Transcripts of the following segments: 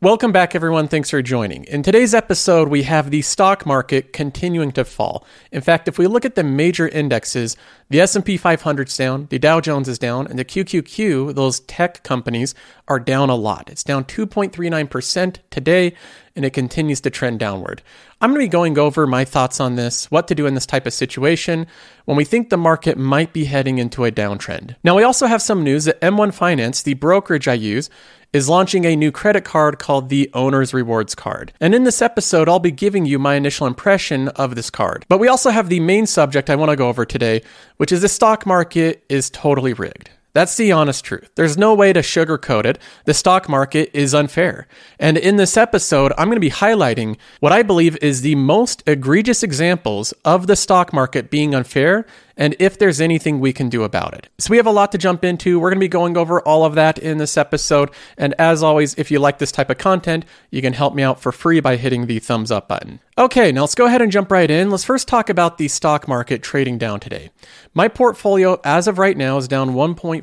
Welcome back, everyone. Thanks for joining. In today's episode, we have the stock market continuing to fall. In fact, if we look at the major indexes, the S&P 500 is down, the Dow Jones is down, and the QQQ, those tech companies, are down a lot. It's down 2.39% today, and it continues to trend downward. I'm going to be going over my thoughts on this, what to do in this type of situation when we think the market might be heading into a downtrend. Now, we also have some news that M1 Finance, the brokerage I use, is launching a new credit card called the Owner's Rewards Card. And in this episode, I'll be giving you my initial impression of this card. But we also have the main subject I want to go over today, which is the stock market is totally rigged. That's the honest truth. There's no way to sugarcoat it. The stock market is unfair. And in this episode, I'm going to be highlighting what I believe is the most egregious examples of the stock market being unfair and if there's anything we can do about it. So, we have a lot to jump into. We're going to be going over all of that in this episode. And as always, if you like this type of content, you can help me out for free by hitting the thumbs up button. Okay, now let's go ahead and jump right in. Let's first talk about the stock market trading down today. My portfolio, as of right now, is down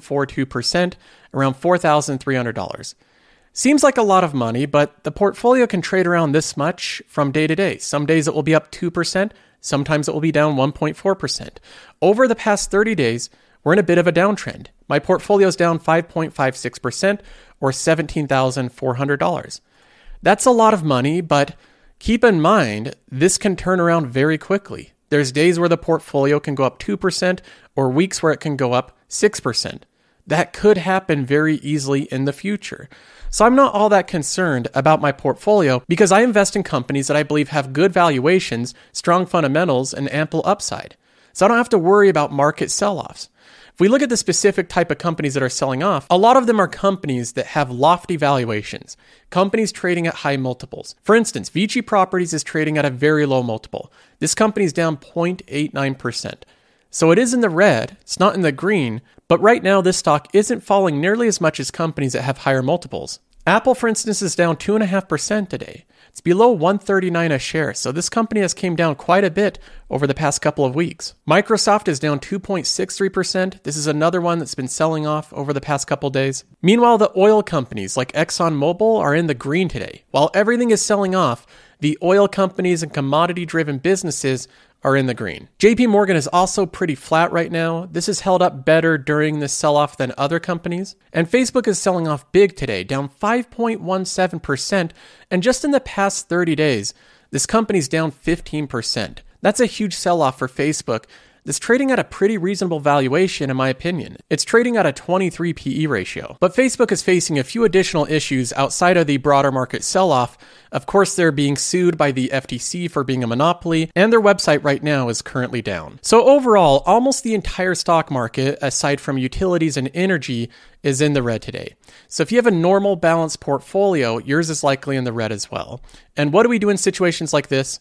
1.42%, around $4,300. Seems like a lot of money, but the portfolio can trade around this much from day to day. Some days it will be up 2%, sometimes it will be down 1.4%. Over the past 30 days, we're in a bit of a downtrend. My portfolio is down 5.56% or $17,400. That's a lot of money, but keep in mind, this can turn around very quickly. There's days where the portfolio can go up 2% or weeks where it can go up 6%. That could happen very easily in the future. So I'm not all that concerned about my portfolio because I invest in companies that I believe have good valuations, strong fundamentals, and ample upside. So I don't have to worry about market sell offs. If we look at the specific type of companies that are selling off, a lot of them are companies that have lofty valuations, companies trading at high multiples. For instance, Vici Properties is trading at a very low multiple. This company is down 0.89%. So it is in the red, it's not in the green, but right now this stock isn't falling nearly as much as companies that have higher multiples. Apple, for instance, is down 2.5% today. It's below 139 a share, so this company has came down quite a bit over the past couple of weeks. Microsoft is down 2.63%. This is another one that's been selling off over the past couple days. Meanwhile, the oil companies like ExxonMobil are in the green today. While everything is selling off, the oil companies and commodity driven businesses are in the green. JP Morgan is also pretty flat right now. This has held up better during this sell off than other companies. And Facebook is selling off big today, down 5.17%. And just in the past 30 days, this company's down 15%. That's a huge sell off for Facebook it's trading at a pretty reasonable valuation, in my opinion. It's trading at a 23 PE ratio. But Facebook is facing a few additional issues outside of the broader market sell off. Of course, they're being sued by the FTC for being a monopoly, and their website right now is currently down. So, overall, almost the entire stock market, aside from utilities and energy, is in the red today. So if you have a normal balanced portfolio, yours is likely in the red as well. And what do we do in situations like this?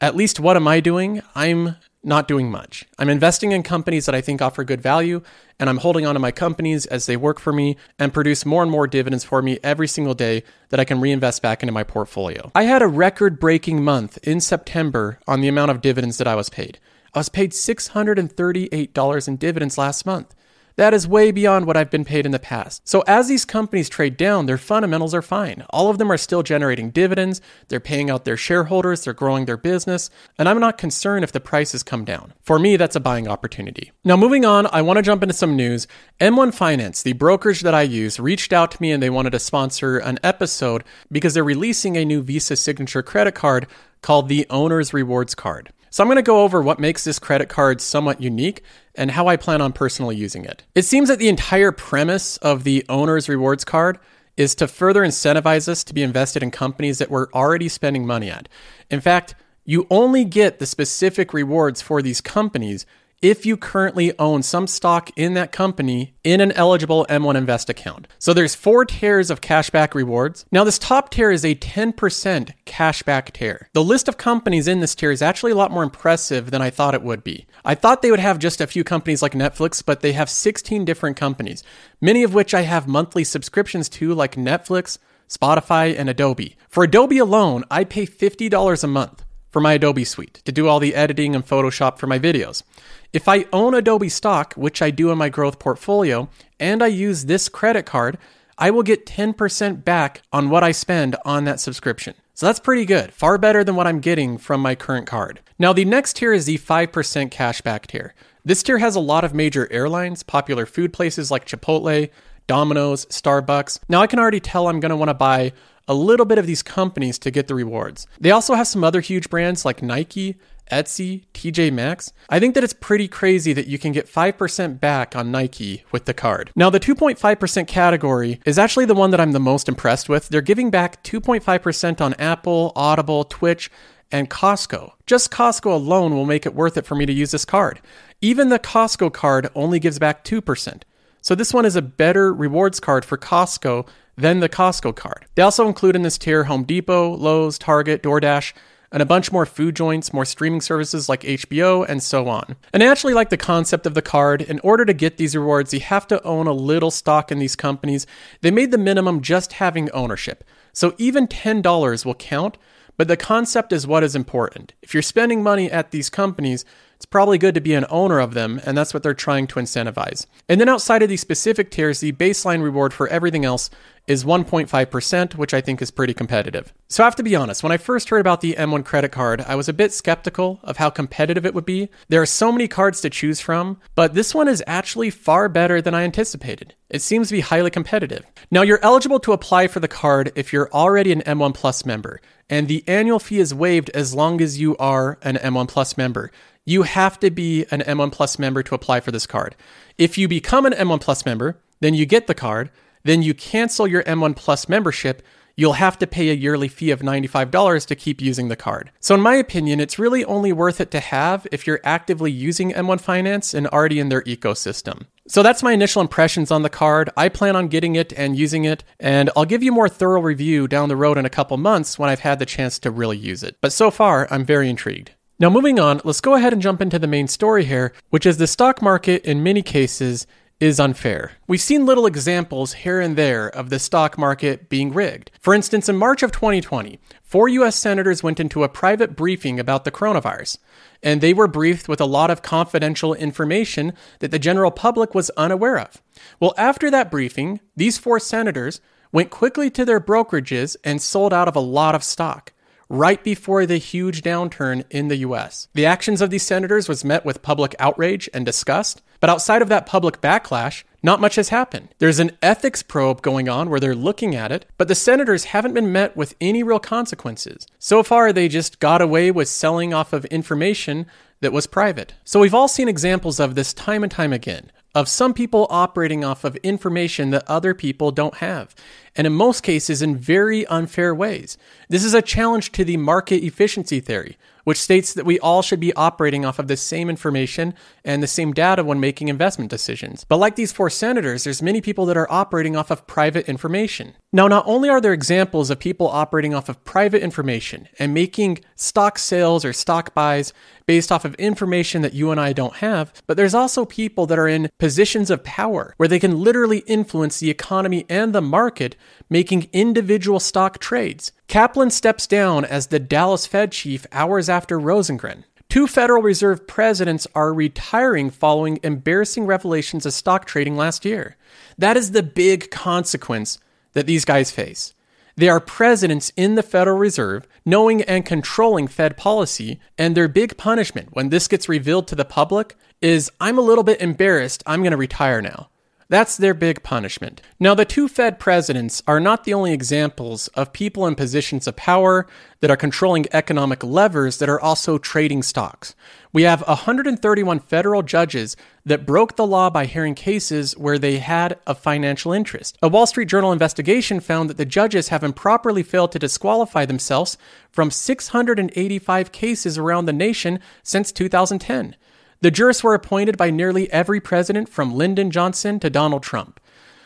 At least what am I doing? I'm not doing much. I'm investing in companies that I think offer good value, and I'm holding on to my companies as they work for me and produce more and more dividends for me every single day that I can reinvest back into my portfolio. I had a record breaking month in September on the amount of dividends that I was paid. I was paid $638 in dividends last month. That is way beyond what I've been paid in the past. So, as these companies trade down, their fundamentals are fine. All of them are still generating dividends, they're paying out their shareholders, they're growing their business, and I'm not concerned if the prices come down. For me, that's a buying opportunity. Now, moving on, I want to jump into some news. M1 Finance, the brokerage that I use, reached out to me and they wanted to sponsor an episode because they're releasing a new Visa signature credit card called the Owner's Rewards Card. So I'm going to go over what makes this credit card somewhat unique and how I plan on personally using it. It seems that the entire premise of the owner's rewards card is to further incentivize us to be invested in companies that we're already spending money at. In fact, you only get the specific rewards for these companies if you currently own some stock in that company in an eligible M1 Invest account. So there's four tiers of cashback rewards. Now, this top tier is a 10% cashback tier. The list of companies in this tier is actually a lot more impressive than I thought it would be. I thought they would have just a few companies like Netflix, but they have 16 different companies, many of which I have monthly subscriptions to, like Netflix, Spotify, and Adobe. For Adobe alone, I pay $50 a month for my Adobe suite to do all the editing and Photoshop for my videos. If I own Adobe stock, which I do in my growth portfolio, and I use this credit card, I will get 10% back on what I spend on that subscription. So that's pretty good, far better than what I'm getting from my current card. Now, the next tier is the 5% cashback tier. This tier has a lot of major airlines, popular food places like Chipotle, Domino's, Starbucks. Now I can already tell I'm going to want to buy a little bit of these companies to get the rewards. They also have some other huge brands like Nike, Etsy, TJ Maxx. I think that it's pretty crazy that you can get 5% back on Nike with the card. Now, the 2.5% category is actually the one that I'm the most impressed with. They're giving back 2.5% on Apple, Audible, Twitch, and Costco. Just Costco alone will make it worth it for me to use this card. Even the Costco card only gives back 2%. So this one is a better rewards card for Costco than the Costco card. They also include in this tier Home Depot, Lowe's, Target, DoorDash, and a bunch more food joints, more streaming services like HBO, and so on. And I actually like the concept of the card. In order to get these rewards, you have to own a little stock in these companies. They made the minimum just having ownership. So even $10 will count, but the concept is what is important. If you're spending money at these companies, it's probably good to be an owner of them, and that's what they're trying to incentivize. And then outside of these specific tiers, the baseline reward for everything else is 1.5%, which I think is pretty competitive. So I have to be honest, when I first heard about the M1 credit card, I was a bit skeptical of how competitive it would be. There are so many cards to choose from, but this one is actually far better than I anticipated. It seems to be highly competitive. Now, you're eligible to apply for the card if you're already an M1 Plus member, and the annual fee is waived as long as you are an M1 Plus member you have to be an M1 Plus member to apply for this card. If you become an M1 Plus member, then you get the card, then you cancel your M1 Plus membership, you'll have to pay a yearly fee of $95 to keep using the card. So, in my opinion, it's really only worth it to have if you're actively using M1 Finance and already in their ecosystem. So, that's my initial impressions on the card. I plan on getting it and using it, and I'll give you more thorough review down the road in a couple months when I've had the chance to really use it. But so far, I'm very intrigued. Now, moving on, let's go ahead and jump into the main story here, which is the stock market in many cases is unfair. We've seen little examples here and there of the stock market being rigged. For instance, in March of 2020, four US senators went into a private briefing about the coronavirus, and they were briefed with a lot of confidential information that the general public was unaware of. Well, after that briefing, these four senators went quickly to their brokerages and sold out of a lot of stock right before the huge downturn in the US. The actions of these senators was met with public outrage and disgust, but outside of that public backlash, not much has happened. There's an ethics probe going on where they're looking at it, but the senators haven't been met with any real consequences. So far, they just got away with selling off of information that was private. So we've all seen examples of this time and time again of some people operating off of information that other people don't have, and in most cases in very unfair ways. This is a challenge to the market efficiency theory, which states that we all should be operating off of the same information and the same data when making investment decisions. But like these four senators, there's many people that are operating off of private information. Now, not only are there examples of people operating off of private information and making stock sales or stock buys based off of information that you and I don't have, but there's also people that are in positions of power where they can literally influence the economy and the market making individual stock trades. Kaplan steps down as the Dallas Fed chief hours after Rosengren. Two Federal Reserve presidents are retiring following embarrassing revelations of stock trading last year. That is the big consequence that these guys face. They are presidents in the Federal Reserve, knowing and controlling Fed policy, and their big punishment when this gets revealed to the public is I'm a little bit embarrassed, I'm going to retire now. That's their big punishment. Now, the two Fed presidents are not the only examples of people in positions of power that are controlling economic levers that are also trading stocks. We have 131 federal judges that broke the law by hearing cases where they had a financial interest. A Wall Street Journal investigation found that the judges have improperly failed to disqualify themselves from 685 cases around the nation since 2010. The jurists were appointed by nearly every president from Lyndon Johnson to Donald Trump.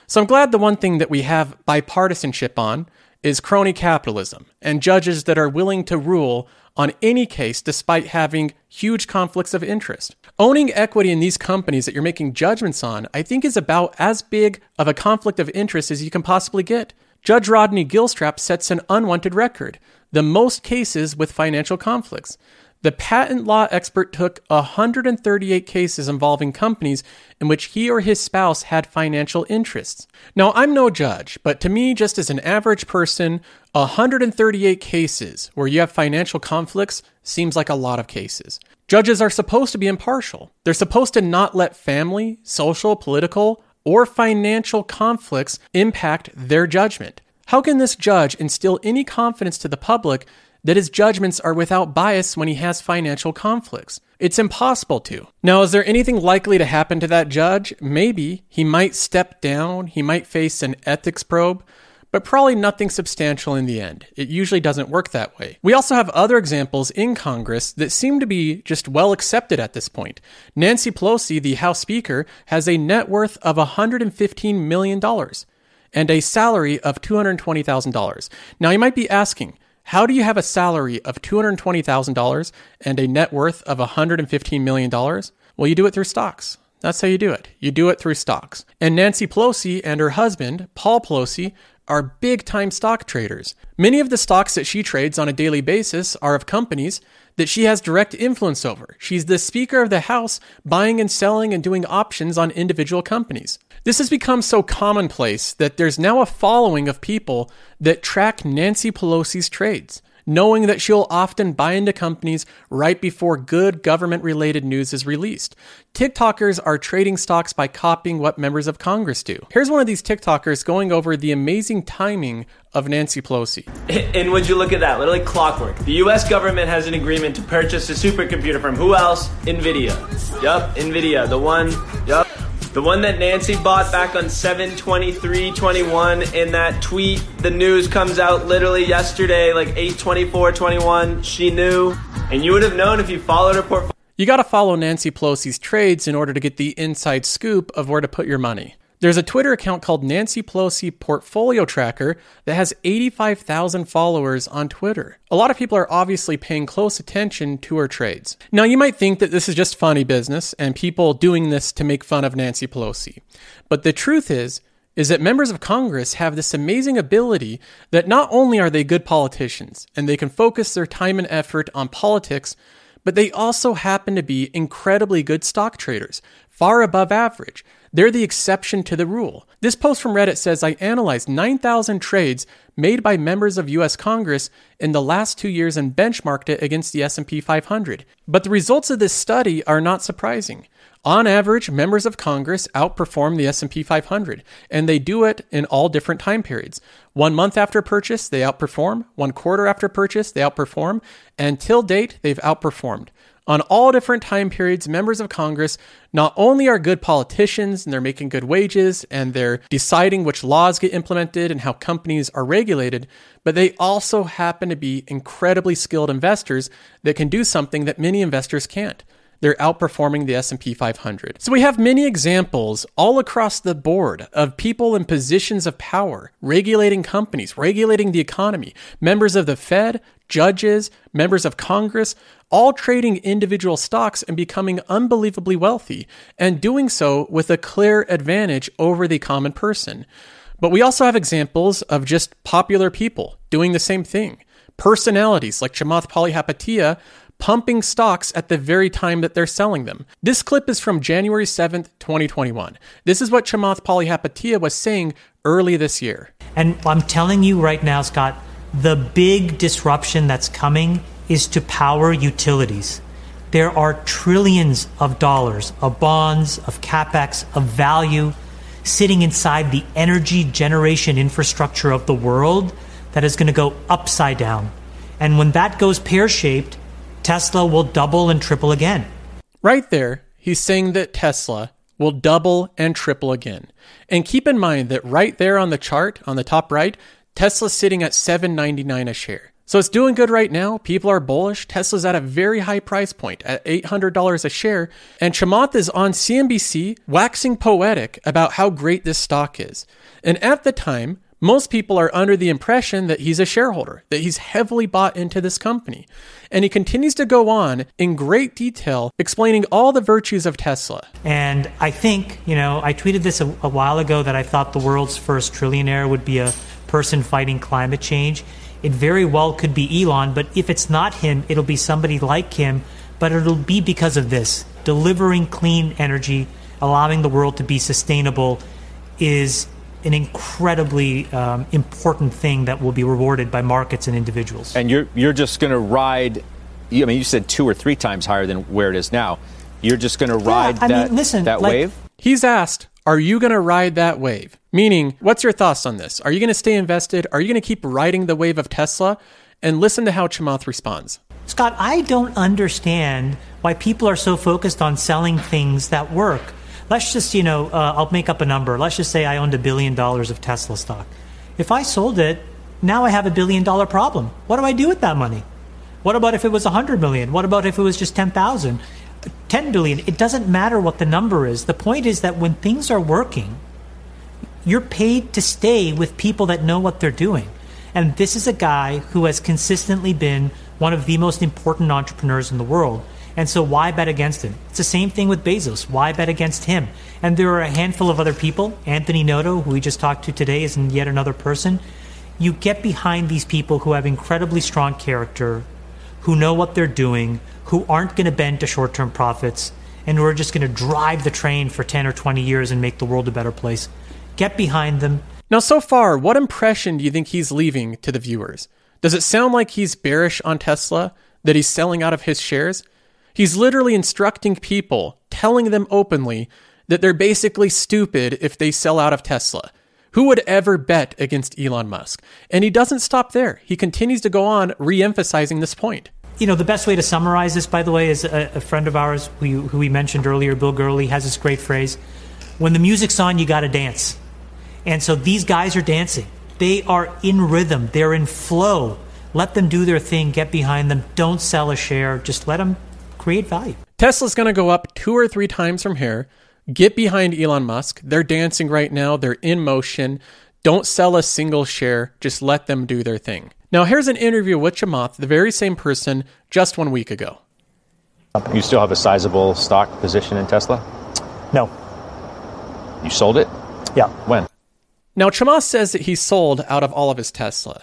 So I'm glad the one thing that we have bipartisanship on is crony capitalism and judges that are willing to rule on any case despite having huge conflicts of interest. Owning equity in these companies that you're making judgments on, I think, is about as big of a conflict of interest as you can possibly get. Judge Rodney Gilstrap sets an unwanted record the most cases with financial conflicts. The patent law expert took 138 cases involving companies in which he or his spouse had financial interests. Now, I'm no judge, but to me, just as an average person, 138 cases where you have financial conflicts seems like a lot of cases. Judges are supposed to be impartial. They're supposed to not let family, social, political, or financial conflicts impact their judgment. How can this judge instill any confidence to the public that his judgments are without bias when he has financial conflicts. It's impossible to. Now, is there anything likely to happen to that judge? Maybe. He might step down, he might face an ethics probe, but probably nothing substantial in the end. It usually doesn't work that way. We also have other examples in Congress that seem to be just well accepted at this point. Nancy Pelosi, the House Speaker, has a net worth of $115 million and a salary of $220,000. Now, you might be asking, how do you have a salary of $220,000 and a net worth of $115 million? Well, you do it through stocks. That's how you do it. You do it through stocks. And Nancy Pelosi and her husband, Paul Pelosi, are big time stock traders. Many of the stocks that she trades on a daily basis are of companies that she has direct influence over. She's the Speaker of the House, buying and selling and doing options on individual companies. This has become so commonplace that there's now a following of people that track Nancy Pelosi's trades, knowing that she'll often buy into companies right before good government related news is released. TikTokers are trading stocks by copying what members of Congress do. Here's one of these TikTokers going over the amazing timing of Nancy Pelosi. And would you look at that? Literally clockwork. The US government has an agreement to purchase a supercomputer from who else? Nvidia. Yup, Nvidia. The one, yup. The one that Nancy bought back on 72321 in that tweet, the news comes out literally yesterday, like 82421. She knew. And you would have known if you followed her portfolio. You got to follow Nancy Pelosi's trades in order to get the inside scoop of where to put your money. There's a Twitter account called Nancy Pelosi Portfolio Tracker that has 85,000 followers on Twitter. A lot of people are obviously paying close attention to her trades. Now, you might think that this is just funny business and people doing this to make fun of Nancy Pelosi. But the truth is, is that members of Congress have this amazing ability that not only are they good politicians and they can focus their time and effort on politics, but they also happen to be incredibly good stock traders, far above average. They're the exception to the rule. This post from Reddit says I analyzed 9,000 trades made by members of US Congress in the last 2 years and benchmarked it against the S&P 500. But the results of this study are not surprising. On average, members of Congress outperform the S&P 500, and they do it in all different time periods. One month after purchase, they outperform. One quarter after purchase, they outperform. And till date, they've outperformed. On all different time periods, members of Congress not only are good politicians and they're making good wages and they're deciding which laws get implemented and how companies are regulated, but they also happen to be incredibly skilled investors that can do something that many investors can't they're outperforming the S&P 500. So we have many examples all across the board of people in positions of power regulating companies, regulating the economy, members of the Fed, judges, members of Congress, all trading individual stocks and becoming unbelievably wealthy, and doing so with a clear advantage over the common person. But we also have examples of just popular people doing the same thing. Personalities like Chamath Palihapitiya pumping stocks at the very time that they're selling them. This clip is from January 7th, 2021. This is what Chamath Palihapitiya was saying early this year. And I'm telling you right now, Scott, the big disruption that's coming is to power utilities. There are trillions of dollars of bonds, of capex, of value sitting inside the energy generation infrastructure of the world that is going to go upside down. And when that goes pear shaped, Tesla will double and triple again. Right there, he's saying that Tesla will double and triple again. And keep in mind that right there on the chart, on the top right, Tesla's sitting at 7.99 a share. So it's doing good right now. People are bullish. Tesla's at a very high price point at $800 a share. And Chamath is on CNBC waxing poetic about how great this stock is. And at the time, most people are under the impression that he's a shareholder, that he's heavily bought into this company. And he continues to go on in great detail explaining all the virtues of Tesla. And I think, you know, I tweeted this a, a while ago that I thought the world's first trillionaire would be a person fighting climate change. It very well could be Elon, but if it's not him, it'll be somebody like him. But it'll be because of this delivering clean energy, allowing the world to be sustainable is an incredibly um, important thing that will be rewarded by markets and individuals. And you're you're just going to ride. I mean, you said two or three times higher than where it is now. You're just going to ride yeah, I that mean, listen, that like, wave. He's asked, Are you going to ride that wave? Meaning, what's your thoughts on this? Are you going to stay invested? Are you going to keep riding the wave of Tesla? And listen to how Chamath responds. Scott, I don't understand why people are so focused on selling things that work let's just, you know, uh, I'll make up a number. Let's just say I owned a billion dollars of Tesla stock. If I sold it, now I have a billion dollar problem. What do I do with that money? What about if it was 100 million? What about if it was just 10,000? 10 billion? It doesn't matter what the number is. The point is that when things are working, you're paid to stay with people that know what they're doing. And this is a guy who has consistently been one of the most important entrepreneurs in the world. And so why bet against him? It's the same thing with Bezos. Why bet against him? And there are a handful of other people. Anthony Noto, who we just talked to today, is yet another person. You get behind these people who have incredibly strong character, who know what they're doing, who aren't going to bend to short term profits, and who are just going to drive the train for 10 or 20 years and make the world a better place. Get behind them. Now, so far, what impression do you think he's leaving to the viewers? Does it sound like he's bearish on Tesla, that he's selling out of his shares? He's literally instructing people, telling them openly that they're basically stupid if they sell out of Tesla. Who would ever bet against Elon Musk? And he doesn't stop there. He continues to go on re emphasizing this point. You know, the best way to summarize this, by the way, is a, a friend of ours who, who we mentioned earlier, Bill Gurley, has this great phrase when the music's on, you got to dance. And so these guys are dancing. They are in rhythm, they're in flow. Let them do their thing, get behind them. Don't sell a share, just let them create value. Tesla's going to go up two or three times from here. Get behind Elon Musk. They're dancing right now, they're in motion. Don't sell a single share, just let them do their thing. Now, here's an interview with Chamath, the very same person, just one week ago. You still have a sizable stock position in Tesla? No. You sold it? Yeah. When? Now, Chamath says that he sold out of all of his Tesla.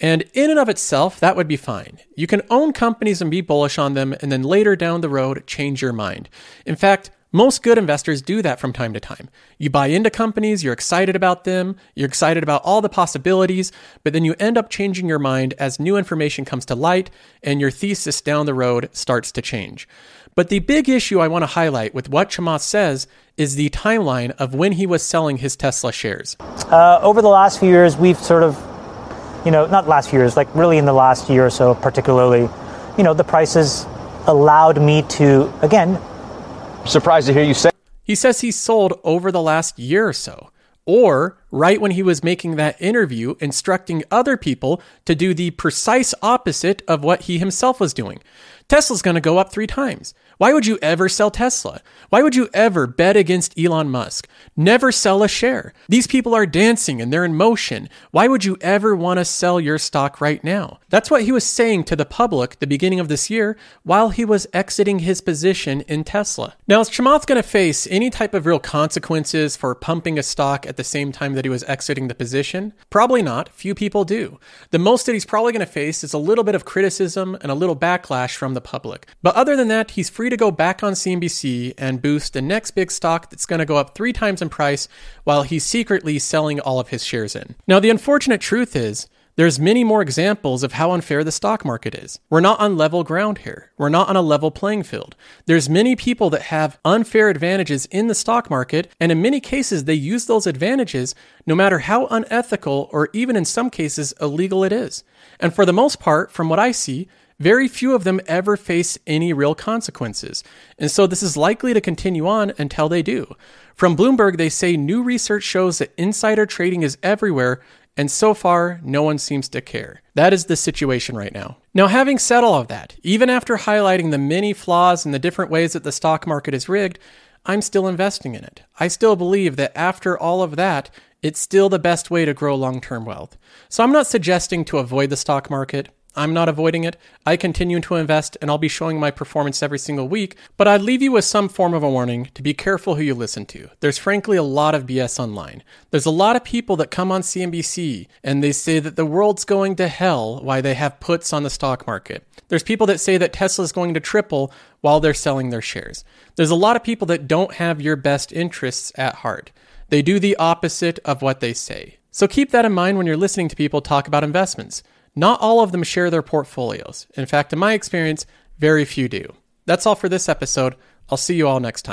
And in and of itself, that would be fine. You can own companies and be bullish on them, and then later down the road, change your mind. In fact, most good investors do that from time to time. You buy into companies, you're excited about them, you're excited about all the possibilities, but then you end up changing your mind as new information comes to light and your thesis down the road starts to change. But the big issue I want to highlight with what Chamath says is the timeline of when he was selling his Tesla shares. Uh, over the last few years, we've sort of you know, not last few years, like really in the last year or so, particularly, you know, the prices allowed me to, again, surprised to hear you say. He says he sold over the last year or so, or right when he was making that interview, instructing other people to do the precise opposite of what he himself was doing. Tesla's going to go up three times. Why would you ever sell Tesla? Why would you ever bet against Elon Musk? Never sell a share. These people are dancing and they're in motion. Why would you ever want to sell your stock right now? That's what he was saying to the public the beginning of this year while he was exiting his position in Tesla. Now, is Chamath going to face any type of real consequences for pumping a stock at the same time that he was exiting the position? Probably not. Few people do. The most that he's probably going to face is a little bit of criticism and a little backlash from the public. But other than that, he's free to go back on CNBC and boost the next big stock that's going to go up three times in price while he's secretly selling all of his shares in. Now, the unfortunate truth is, there's many more examples of how unfair the stock market is. We're not on level ground here. We're not on a level playing field. There's many people that have unfair advantages in the stock market, and in many cases they use those advantages no matter how unethical or even in some cases illegal it is. And for the most part, from what I see, very few of them ever face any real consequences. And so this is likely to continue on until they do. From Bloomberg, they say new research shows that insider trading is everywhere and so far, no one seems to care. That is the situation right now. Now, having said all of that, even after highlighting the many flaws and the different ways that the stock market is rigged, I'm still investing in it. I still believe that after all of that, it's still the best way to grow long term wealth. So I'm not suggesting to avoid the stock market. I'm not avoiding it. I continue to invest and I'll be showing my performance every single week, but I'd leave you with some form of a warning to be careful who you listen to. There's frankly a lot of BS online. There's a lot of people that come on CNBC and they say that the world's going to hell while they have puts on the stock market. There's people that say that Tesla's going to triple while they're selling their shares. There's a lot of people that don't have your best interests at heart. They do the opposite of what they say. So keep that in mind when you're listening to people talk about investments. Not all of them share their portfolios. In fact, in my experience, very few do. That's all for this episode. I'll see you all next time.